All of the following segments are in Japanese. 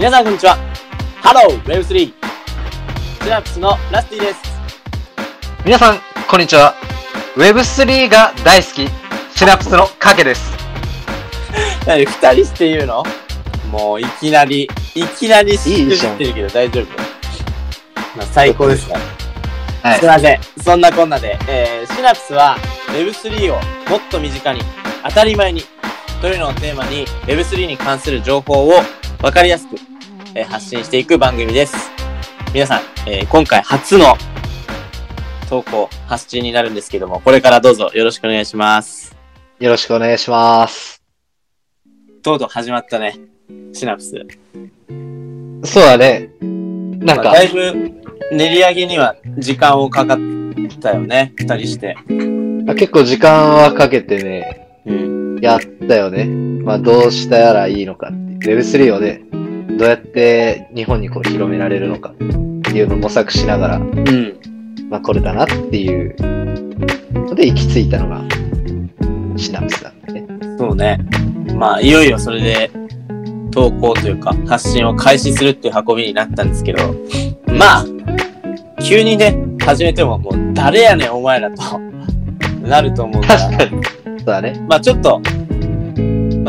皆さんこんにちは。 Hello Web3! シナプスのラスティです。皆さん、こんにちは。Web3 が大好き、シナプスのカケです。何二人して言うの？もういきなり、いきなり知ってるけど大丈夫？まあ最高ですから。はすいません。そんなこんなで、えー、シナプスは Web3 をもっと身近に、当たり前に、というのをテーマに Web3 に関する情報をわかりやすく、えー発信していく番組です。皆さん、えー今回初の投稿、発信になるんですけども、これからどうぞよろしくお願いします。よろしくお願いします。とうとう始まったね、シナプス。そうだね。なんかまあだ、いぶ練り上げには時間をかかったよね、二人して。結構時間はかけてね、うん。やったよね。まあ、どうしたらいいのかっていう。Web3 をね、どうやって日本にこう広められるのかっていうのを模索しながら、うん。まあ、これだなっていうので行き着いたのが、シナプスなんだね。そうね。まあ、いよいよそれで、投稿というか、発信を開始するっていう運びになったんですけど、まあ、急にね、始めてももう、誰やねん、お前らと、なると思うから、確かに。そうだね。まあちょっと、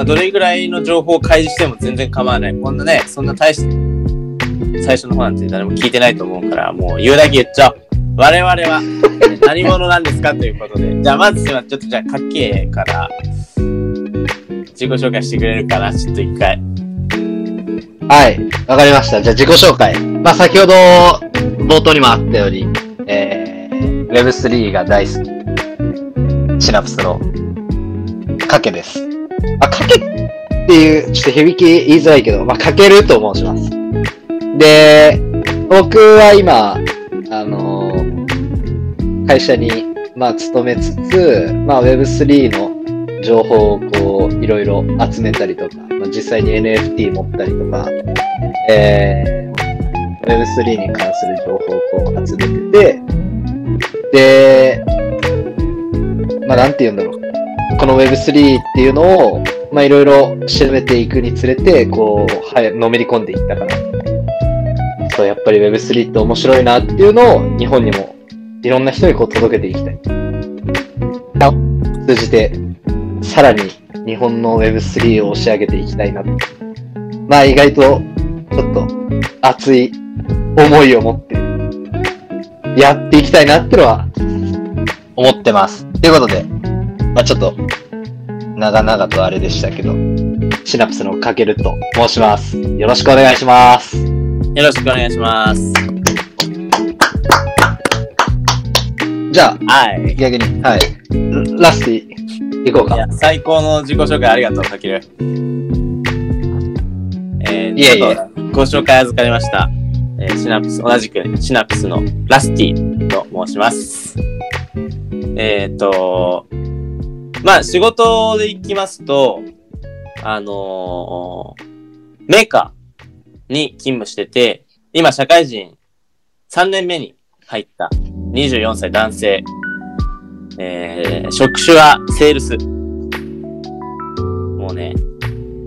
まあどれぐらいの情報を開示しても全然構わない。こんなね、そんな大して、最初の方なんて誰も聞いてないと思うから、もう言うだけ言っちゃおう。我々は 何者なんですかということで。じゃあまずすいませんちょっとじゃあ、かっけーから、自己紹介してくれるかなちょっと一回。はい。わかりました。じゃあ自己紹介。まあ先ほど冒頭にもあったように、えー、Web3 が大好き。シナプスのかけです。まあ、かけっていう、ちょっと響き言いづらいけど、まあ、かけると申します。で、僕は今、あのー会社に、まあ、勤めつつ、まあ、Web3 の情報をこう、いろいろ集めたりとか、まあ、実際に NFT 持ったりとか、えー、Web3 に関する情報をこう集めてて、で、まあなんて言うんだろう。この Web3 っていうのを、まあいろいろ調べていくにつれて、こう、はい、のめり込んでいったから。そう、やっぱり Web3 って面白いなっていうのを日本にもいろんな人にこう届けていきたい。通じて、さらに日本の Web3 を押し上げていきたいなってまあ意外と、ちょっと熱い思いを持って、やっていきたいなってのは、思ってます。ということで、まあちょっと、長々とあれでしたけど、シナプスのかけると申します。よろしくお願いします。よろしくお願いします。じゃあ、はい。逆に、はい。ララスティ、行こうか。いや、最高の自己紹介ありがとう、かける。えー、いえいえご紹介預かりました。えーシナプス、同じくシナプスのラスティと申します。えっ、と、まあ、仕事で行きますと、あのーメーカーに勤務してて、今社会人3年目に入った24歳男性。えー、職種はセールス。もうね、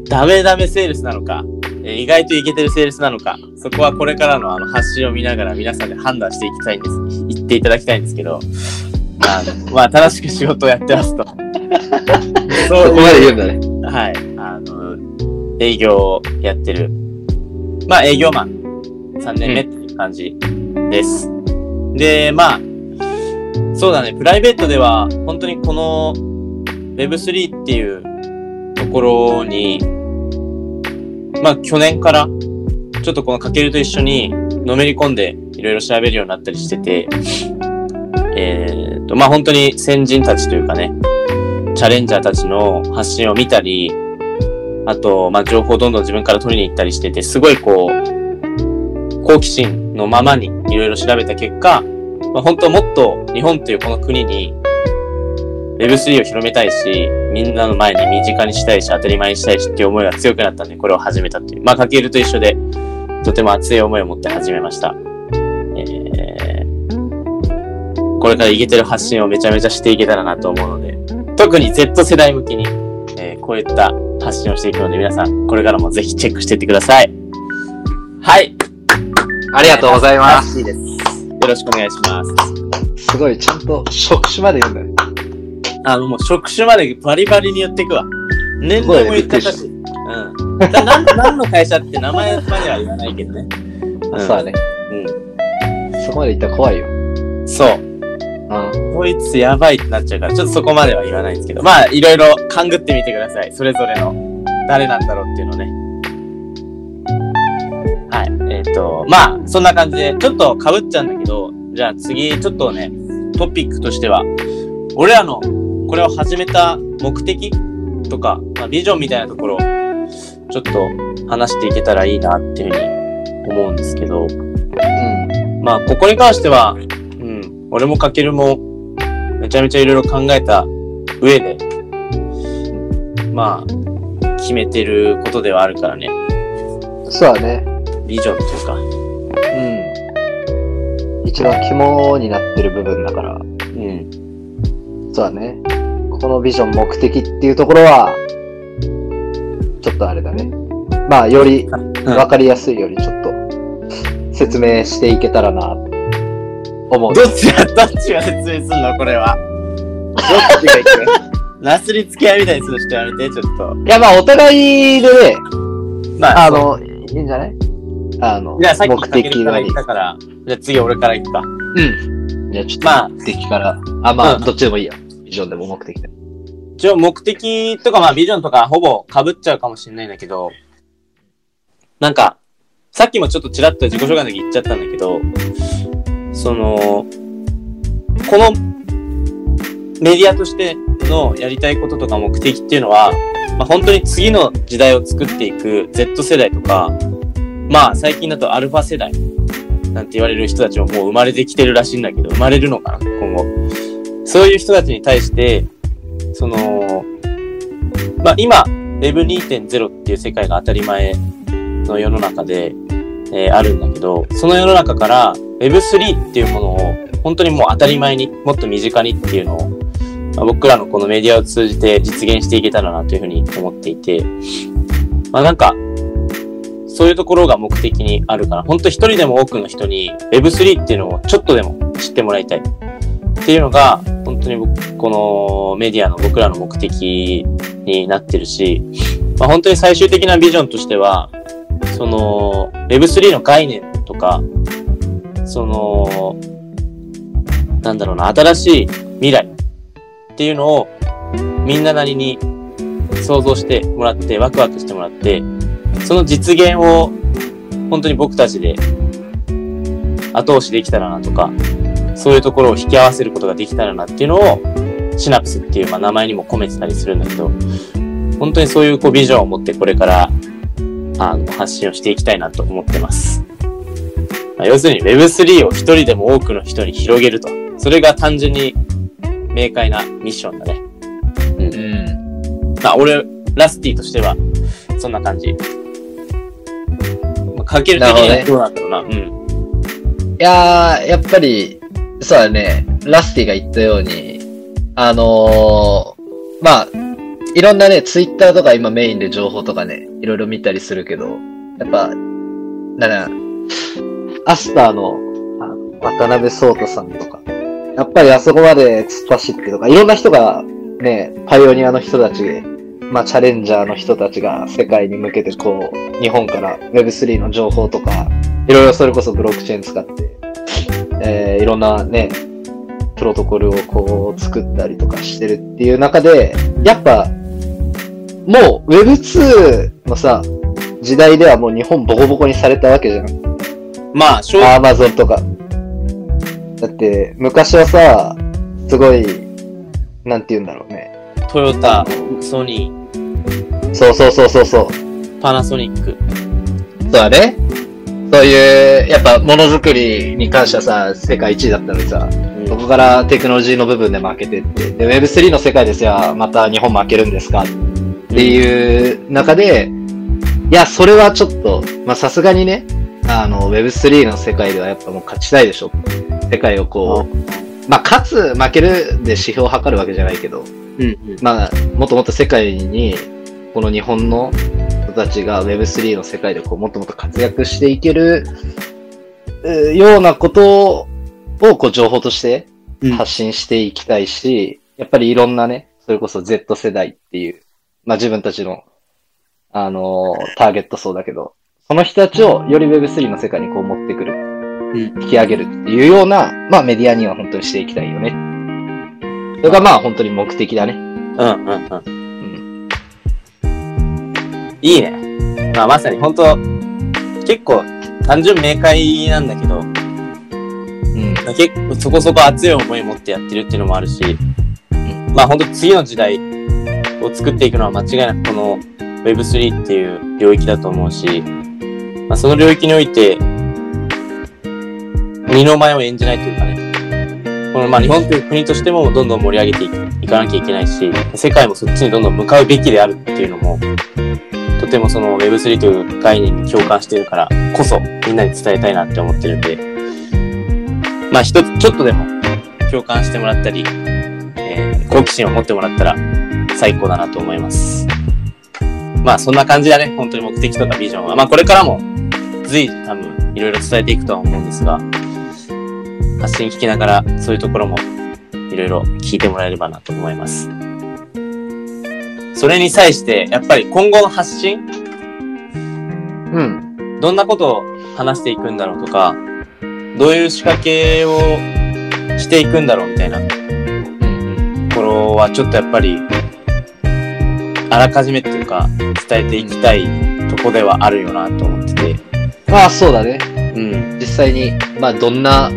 ダメダメセールスなのか、え意外といけてるセールスなのか、そこはこれからのあの発信を見ながら皆さんで判断していきたいんです。言っていただきたいんですけど、あの、まあ、正しく仕事をやってますと。そそこまで言うんだね。はい。あの、営業をやってる。まあ、営業マン3年目っていう感じです。で、まあ、そうだね、プライベートでは、本当にこの Web3 っていうところに、まあ、去年から、ちょっとこのかけると一緒にのめり込んでいろいろ調べるようになったりしてて、えーと、まあ、本当に先人たちというかね、チャレンジャーたちの発信を見たり、あと、まあ、情報をどんどん自分から取りに行ったりしてて、すごいこう、好奇心のままにいろいろ調べた結果、まあ、本当もっと日本というこの国に Web3 を広めたいし、みんなの前に身近にしたいし、当たり前にしたいしっていう思いが強くなったんで、これを始めたという。まあ、かけると一緒で、とても熱い思いを持って始めました。これからいけてる発信をめちゃめちゃしていけたらなと思うので、特に Z 世代向けに、えーこういった発信をしていくので、皆さん、これからもぜひチェックしていってください。はい。ありがとうございます。いいです。よろしくお願いします。すごい、ちゃんと職種まで読んだね。あの、もう職種までバリバリに言っていくわ。年齢も言っちゃったし。うん。だなん何の会社って名前までは言わないけどね。う んそうだね。そこまで言ったら怖いよ。うん。そう。こいつやばいってなっちゃうから、ちょっとそこまでは言わないんですけど、まあ、いろいろ勘ぐってみてください。それぞれの、誰なんだろうっていうのね。はい。えっ、と、まあ、そんな感じで、ちょっと被っちゃうんだけど、じゃあ次、ちょっとね、トピックとしては、俺らの、これを始めた目的とか、まあ、ビジョンみたいなところを、ちょっと話していけたらいいなっていうふうに思うんですけど、うんまあ、ここに関しては、うん、俺もかけるも、めちゃめちゃいろいろ考えた上で、まあ、決めてることではあるからね、うん。そうだね。ビジョンというか、うん。一番肝になってる部分だから。うん、そうだね。このビジョン目的っていうところは、ちょっとあれだね。まあ、よりわかりやすいよりちょっと説明していけたらな、思う。どっちが、どっちが説明するの？これは。どっちがいく なすりつけ合いみたいにするのちょっとやめて、ちょっと。いや、まあ、お互いでね、まあ、あの、いいんじゃない？あの、じゃあさっき目的なり言ったから、じゃあ次俺から言くか。うん。いや、ちょっと、まあ目的から。あ、まあ、うんどっちでもいいや。ビジョンでも目的でも。一応目的とかまあビジョンとかほぼ被っちゃうかもしれないんだけど、なんか、さっきもちょっとちらっと自己紹介の時言っちゃったんだけど、その、このメディアとしてのやりたいこととか目的っていうのは、まあ本当に次の時代を作っていく Z 世代とか、まあ最近だとアルファ世代なんて言われる人たちももう生まれてきてるらしいんだけど、生まれるのかな今後。そういう人たちに対して、その、まあ今、Web2.0 っていう世界が当たり前の世の中で、えーあるんだけど、その世の中から Web3 っていうものを本当にもう当たり前にもっと身近にっていうのを、ま僕らのこのメディアを通じて実現していけたらなというふうに思っていて、まあなんか、そういうところが目的にあるから、本当一人でも多くの人に Web3 っていうのをちょっとでも知ってもらいたい。っていうのが、本当に僕、このメディアの僕らの目的になってるし、まあ、本当に最終的なビジョンとしては、その Web3 の概念とか、その、なんだろうな、新しい未来っていうのをみんななりに想像してもらって、ワクワクしてもらって、その実現を本当に僕たちで後押しできたらなとか、そういうところを引き合わせることができたらなっていうのを、シナプスっていう、ま、名前にも込めてたりするんだけど、本当にそういうこうビジョンを持ってこれから、あの、発信をしていきたいなと思ってます。まあ、要するに Web3 を一人でも多くの人に広げると。それが単純に明快なミッションだね。うん。まあ、俺、ラスティとしては、そんな感じ。まあ、かける的にはどうなんだろうな。うん。いやー、やっぱり、そうだね、ラスティが言ったように、あのー、まあ、いろんなね、ツイッターとか今メインで情報とかね、いろいろ見たりするけど、やっぱ、なんだアスターのあの渡辺聡太さんとか、やっぱりあそこまで突っ走ってとか、いろんな人がね、パイオニアの人たち、まあチャレンジャーの人たちが世界に向けてこう、日本から Web3 の情報とか、いろいろそれこそブロックチェーン使って、えー、いろんなね、プロトコルをこう作ったりとかしてるっていう中で、やっぱ、もう Web2 のさ、時代ではもう日本ボコボコにされたわけじゃん。まあ、正アマゾンとか。だって、昔はさ、すごい、なんて言うんだろうね。トヨタ、ソニそうそうそうそうそう。ー、パナソニック。そうだね。そういう、やっぱものづくりに関してはさ、世界一位だったのにさ、うんそこからテクノロジーの部分で負けてって、で、Web3 の世界ですよ、また日本負けるんですかっていう中で、いや、それはちょっと、まあさすがにね、あの、Web3 の世界ではやっぱもう勝ちたいでしょ。世界をこう、まあ勝つ、負けるで指標を測るわけじゃないけど、うんうん。まあ、もっともっと世界に、この日本のたちが Web3 の世界でこうもっともっと活躍していけるうようなことをこう情報としてうん発信していきたいし、やっぱりいろんなね、それこそ Z 世代っていう、まあ自分たちの、あのーターゲット層だけど、その人たちをより Web3 の世界にこう持ってくる、うん引き上げるっていうような、まあメディアには本当にしていきたいよね。それがまあ本当に目的だね。うんうんうん。うん。いいね。まあまさに本当結構単純明快なんだけど、うん。結構そこそこ熱い思い持ってやってるっていうのもあるし、んまあ本当次の時代を作っていくのは間違いなくこの Web3 っていう領域だと思うし、まあその領域において、二の前を演じないというかね、このまあ日本という国としてもどんどん盛り上げていいかなきゃいけないし、世界もそっちにどんどん向かうべきであるっていうのも、とてもその Web3 という概念に共感しているからこそみんなに伝えたいなって思ってるんで、まあ一つ、ちょっとでも共感してもらったり、えー好奇心を持ってもらったら最高だなと思います。まあそんな感じだね、本当に目的とかビジョンは。まあこれからも随時多分いろいろ伝えていくとは思うんですが、発信聞きながらそういうところもいろいろ聞いてもらえればなと思います。それに際して、やっぱり今後の発信うん。どんなことを話していくんだろうとか、どういう仕掛けをしていくんだろうみたいなとうん。ころはちょっとやっぱり、あらかじめっていうか、伝えていきたいとこではあるよなと思ってて、まあそうだね。うん。実際に、まあどんな、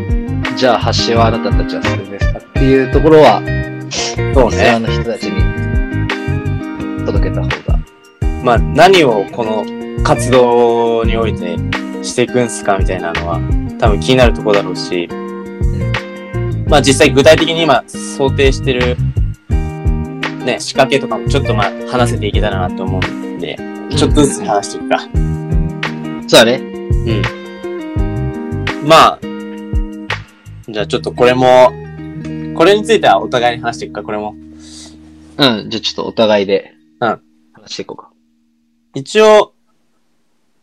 じゃあ発信をあなたたちはするんですかっていうところは、そうね。の人たちに届けた方が。まあ何をこの活動においてしていくんすかみたいなのは多分気になるところだろうし、まあ実際具体的に今想定してるね、仕掛けとかもちょっとまあ話せていけたらなと思うんで、ちょっとずつ話していくか。そうだね。うん。まあ、じゃあちょっとこれも、これについてはお互いに話していくか、これも。うん。じゃあちょっとお互いで、うん話していこうか。一応、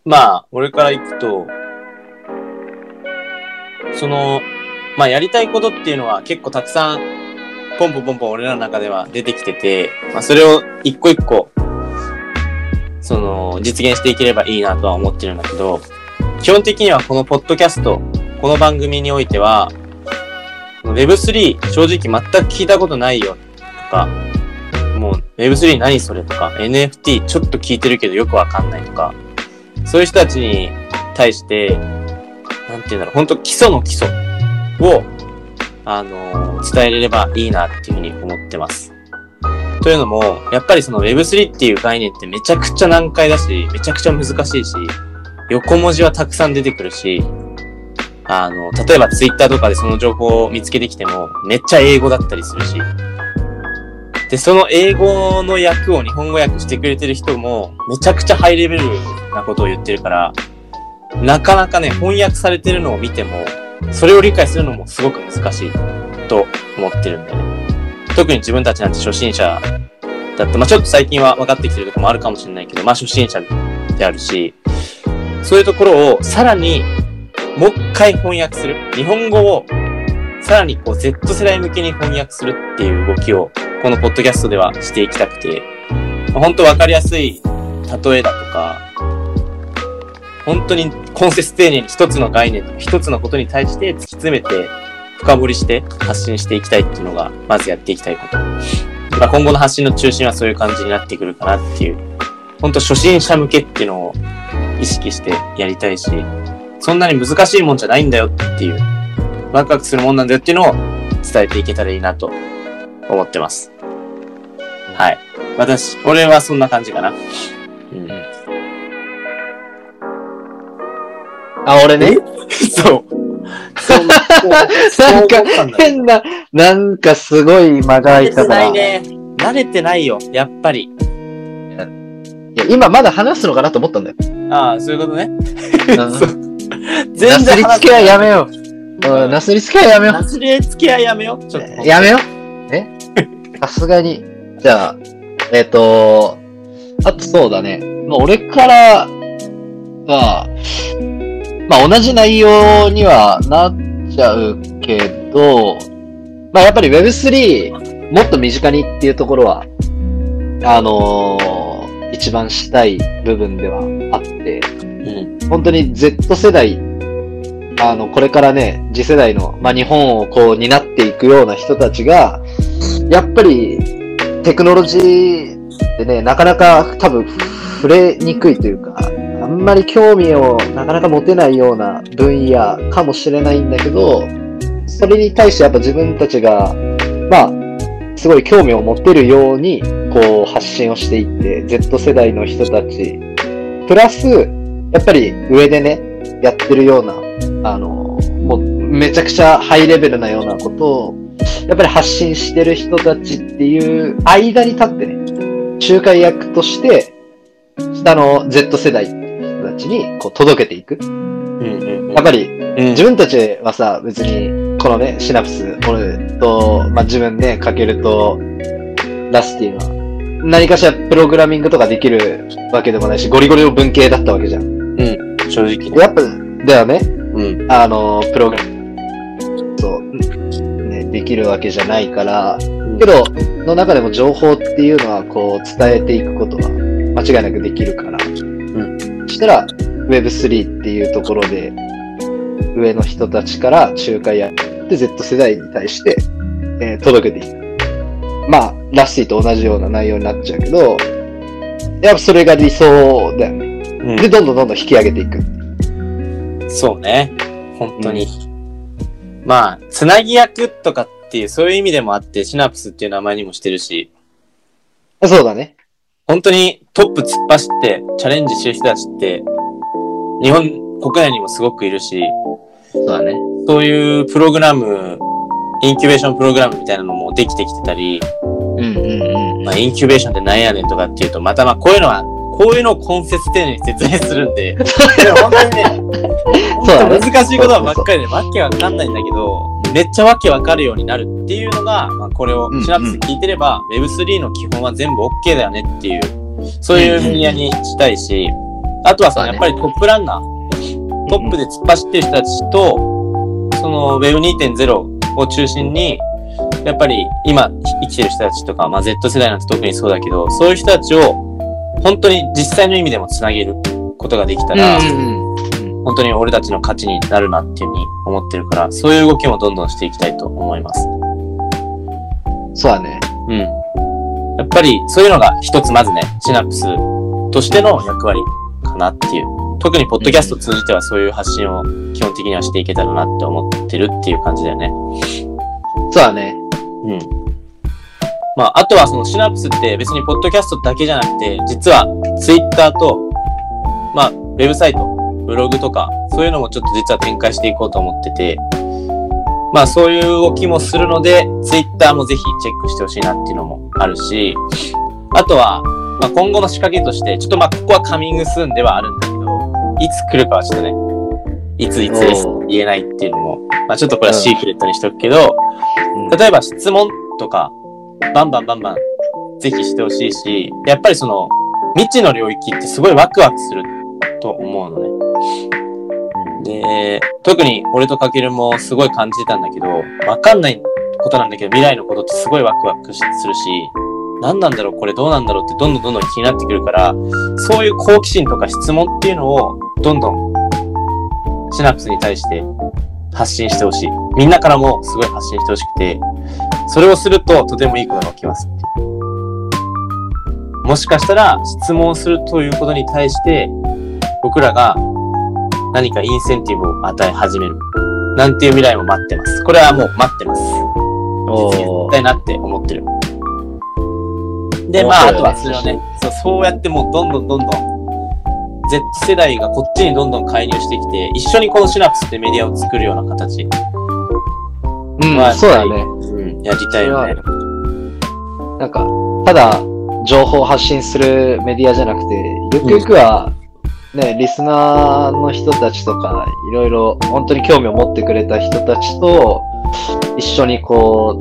まあ、俺から行くと、その、まあやりたいことっていうのは結構たくさん、ポンポンポンポン俺らの中では出てきてて、まあそれを一個一個、その、実現していければいいなとは思ってるんだけど、基本的にはこのポッドキャスト、この番組においては、Web3 正直全く聞いたことないよとか、もう Web3 何それとか、NFT ちょっと聞いてるけどよくわかんないとか、そういう人たちに対して、なんていうんだろう、本当基礎の基礎を、あのー伝えれればいいなっていうふうに思ってます。というのも、やっぱりその Web3 っていう概念ってめちゃくちゃ難解だし、めちゃくちゃ難しいし、横文字はたくさん出てくるし、あの、例えば Twitter とかでその情報を見つけてきても、めっちゃ英語だったりするし、で、その英語の訳を日本語訳してくれてる人も、めちゃくちゃハイレベルなことを言ってるから、なかなかね、翻訳されてるのを見ても、それを理解するのもすごく難しいと思ってるんだよね。特に自分たちなんて初心者だって、まあちょっと最近は分かってきてるとこもあるかもしれないけど、まあ初心者であるし、そういうところをさらにもう一回翻訳する。日本語をさらにこう Z 世代向けに翻訳するっていう動きをこのポッドキャストではしていきたくて、本当わかりやすい例えだとか、本当に根節丁寧に一つの概念とか一つのことに対して突き詰めて深掘りして発信していきたいっていうのがまずやっていきたいこと。まあ、今後の発信の中心はそういう感じになってくるかなっていう、本当初心者向けっていうのを意識してやりたいし、そんなに難しいもんじゃないんだよっていう、ワクワクするもんなんだよっていうのを伝えていけたらいいなと思ってます。はい。私、俺はそんな感じかな。うん。あ、俺ね？そう。そう、なんか変な、なんかすごい間が空いたから。慣れてないね。慣れてないよ、やっぱり。今まだ話すのかなと思ったんだよ。ああ、そういうことね。うん 全なすりつけはやめよう。なすりつけはやめよなすりつけはやめよう。ちょっと。う。やめよう。え？さすがに。じゃあ、えっ、と、あとそうだね。まあ、俺からは、まあ、同じ内容にはなっちゃうけど、まあ、やっぱり Web3 もっと身近にっていうところは、あのー一番したい部分ではあって、うん。本当に Z 世代、あの、これからね、次世代の、まあ、日本をこう担っていくような人たちが、やっぱりテクノロジーでね、なかなか多分触れにくいというか、あんまり興味をなかなか持てないような分野かもしれないんだけど、それに対してやっぱ自分たちが、まあ、すごい興味を持てるように、こう発信をしていって、Z 世代の人たち、プラス、やっぱり上でね、やってるような、あの、もうめちゃくちゃハイレベルなようなことを、やっぱり発信してる人たちっていう間に立ってね、仲介役として、下の Z 世代っていう人たちにこう届けていく。うんうんやっぱりうん。自分たちはさ、別に、このね、シナプス、俺と、まあ、自分ね、かけると、ラスティは、何かしらプログラミングとかできるわけでもないし、ゴリゴリの文系だったわけじゃん。正直ね。やっぱ、だよね、うん。あの、プログラム、そう、ね、できるわけじゃないから、けど、の中でも情報っていうのは、こう、伝えていくことは間違いなくできるから、んそしたら、Web3 っていうところで、上の人たちから仲介やって Z 世代に対して、えー届けていく。まあ、ラスティと同じような内容になっちゃうけど、やっぱそれが理想だよね。うんで、どんどんどんどん引き上げていく。そうね。本当に。まあ、つなぎ役とかっていう、そういう意味でもあって、シナプスっていう名前にもしてるし、そうだね。本当にトップ突っ走ってチャレンジしてる人たちって、日本国内にもすごくいるし、そうだね。そういうプログラム、インキュベーションプログラムみたいなのもできてきてたり、うんうんうん。まあ、インキュベーションって何やねんとかっていうと、またまあ、こういうのは、こういうのを根節丁寧に説明するんで、本当にね、本当難しい言葉ばっかりで、わけわかんないんだけど、めっちゃわけわかるようになるっていうのが、まあ、これをうんシナプス聞いてれば、Web3 の基本は全部 OK だよねっていう、そういうメディアにしたいし、あとはその、そうだね。やっぱりトップランナー、トップで突っ走ってる人たちと、その Web2.0 を中心に、やっぱり今生きてる人たちとか、まあ Z 世代なんて特にそうだけど、そういう人たちを本当に実際の意味でもつなげることができたら、うん本当に俺たちの価値になるなっていうふうに思ってるから、そういう動きもどんどんしていきたいと思います。そうだね。うん。やっぱりそういうのが一つまずね、シナプスとしての役割かなっていう。特にポッドキャスト通じてはそういう発信を基本的にはしていけたらなって思ってるっていう感じだよね。そうだね。うん。まあ、あとはそのシナプスって別にポッドキャストだけじゃなくて、実はツイッターと、まあ、ウェブサイト、ブログとか、そういうのもちょっと実は展開していこうと思ってて、まあそういう動きもするので、ツイッターもぜひチェックしてほしいなっていうのもあるし、あとは、まあ今後の仕掛けとして、ちょっとまあここはカミングスーンではあるんだけど、いつ来るかはちょっとね、いついつです言えないっていうのも、まあちょっとこれはシークレットにしとくけど、例えば質問とか、バンバンバンバン、ぜひしてほしいし、やっぱりその、未知の領域ってすごいワクワクすると思うのね。で、特に俺とかけるもすごい感じてたんだけど、わかんないことなんだけど、未来のことってすごいワクワクしするし、何なんだろうこれどうなんだろうってどんどんどんどん気になってくるから、そういう好奇心とか質問っていうのを、どんどん、シナプスに対して発信してほしい。みんなからもすごい発信してほしくて、それをするととてもいいことが起きます。もしかしたら質問するということに対して、僕らが何かインセンティブを与え始める。なんていう未来も待ってます。これはもう待ってます。実現したいなって思ってる。で、まあ、あとはそれをね、そう、そうやってもうどんどんどんどん、Z 世代がこっちにどんどん介入してきて、一緒にこのシナプスってメディアを作るような形うん、はそうだね。うん、やりたいよね。なんか、ただ、情報を発信するメディアじゃなくて、よくよくは、ね、リスナーの人たちとか、いろいろ本当に興味を持ってくれた人たちと、一緒にこ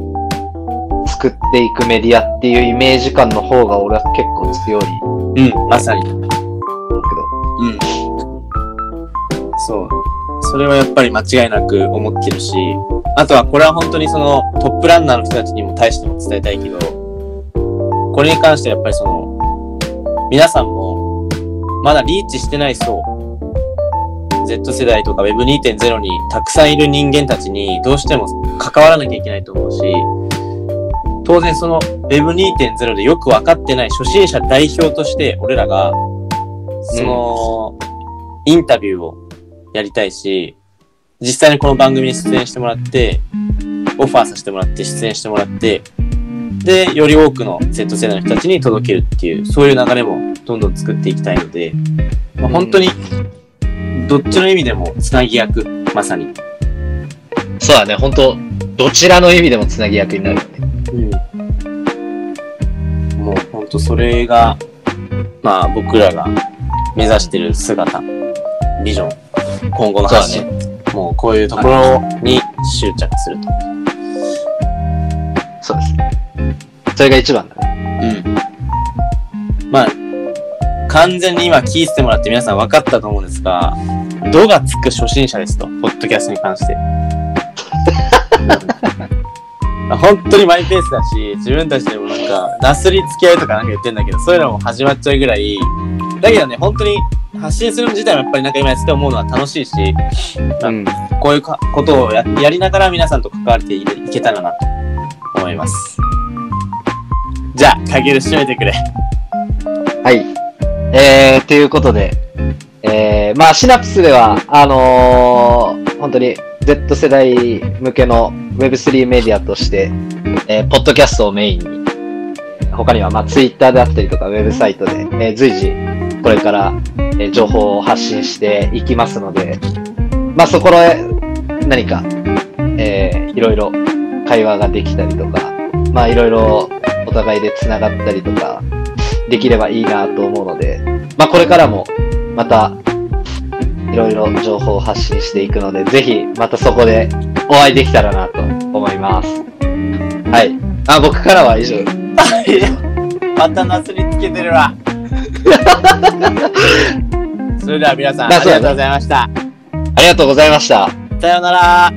う、作っていくメディアっていうイメージ感の方が俺は結構強いうん、まさに。うん。そう。それはやっぱり間違いなく思ってるし、あとはこれは本当にそのトップランナーの人たちにも対しても伝えたいけど、これに関してはやっぱりその、皆さんもまだリーチしてない層、Z 世代とか Web2.0 にたくさんいる人間たちにどうしても関わらなきゃいけないと思うし、当然その Web2.0 でよく分かってない初心者代表として俺らが、その、インタビューをやりたいし、実際にこの番組に出演してもらって、オファーさせてもらって出演してもらって、で、より多くの Z 世代の人たちに届けるっていう、そういう流れもどんどん作っていきたいので、まあ、本当に、どっちの意味でもつなぎ役、まさに。そうだね、本当どちらの意味でもつなぎ役になるよね。もう本当それが、まあ僕らが目指してる姿、ビジョン、今後の発信、もうこういうところに執着すると。そうですね。それが一番だね。うん。まあ、完全に今聞いてもらって皆さん分かったと思うんですが、度がつく初心者ですと、ポッドキャストに関して。本当にマイペースだし、自分たちでもなんか、なすりつき合いとかなんか言ってんだけど、そういうのも始まっちゃうぐらい、だけどね、本当に発信するの自体もやっぱりなんか今やってて思うのは楽しいし、うん。こういうかことをややりながら皆さんと関わっていいけたらなと思います。じゃあ、かげる締めてくれ。はい。えー、ということで、えー、まあ、シナプスでは、あのー本当に Z 世代向けの Web3 メディアとして、えー、ポッドキャストをメインに、えー他には、まあ、Twitter であったりとか、ウェブサイトで、えー随時、これから、え情報を発信していきますので、まあ、そこへ何か、えーいろいろ会話ができたりとか、まあ、いろいろお互いで繋がったりとか、できればいいなと思うので、まあ、これからもまたいろいろ情報を発信していくので、ぜひまたそこでお会いできたらなと思います。はい。あ、僕からは以上。またなすりつけてるわ。それでは皆さん、まありがとうございました。ありがとうございました。さようなら。さ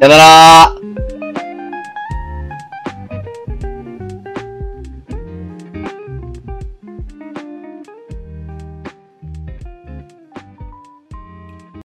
よなら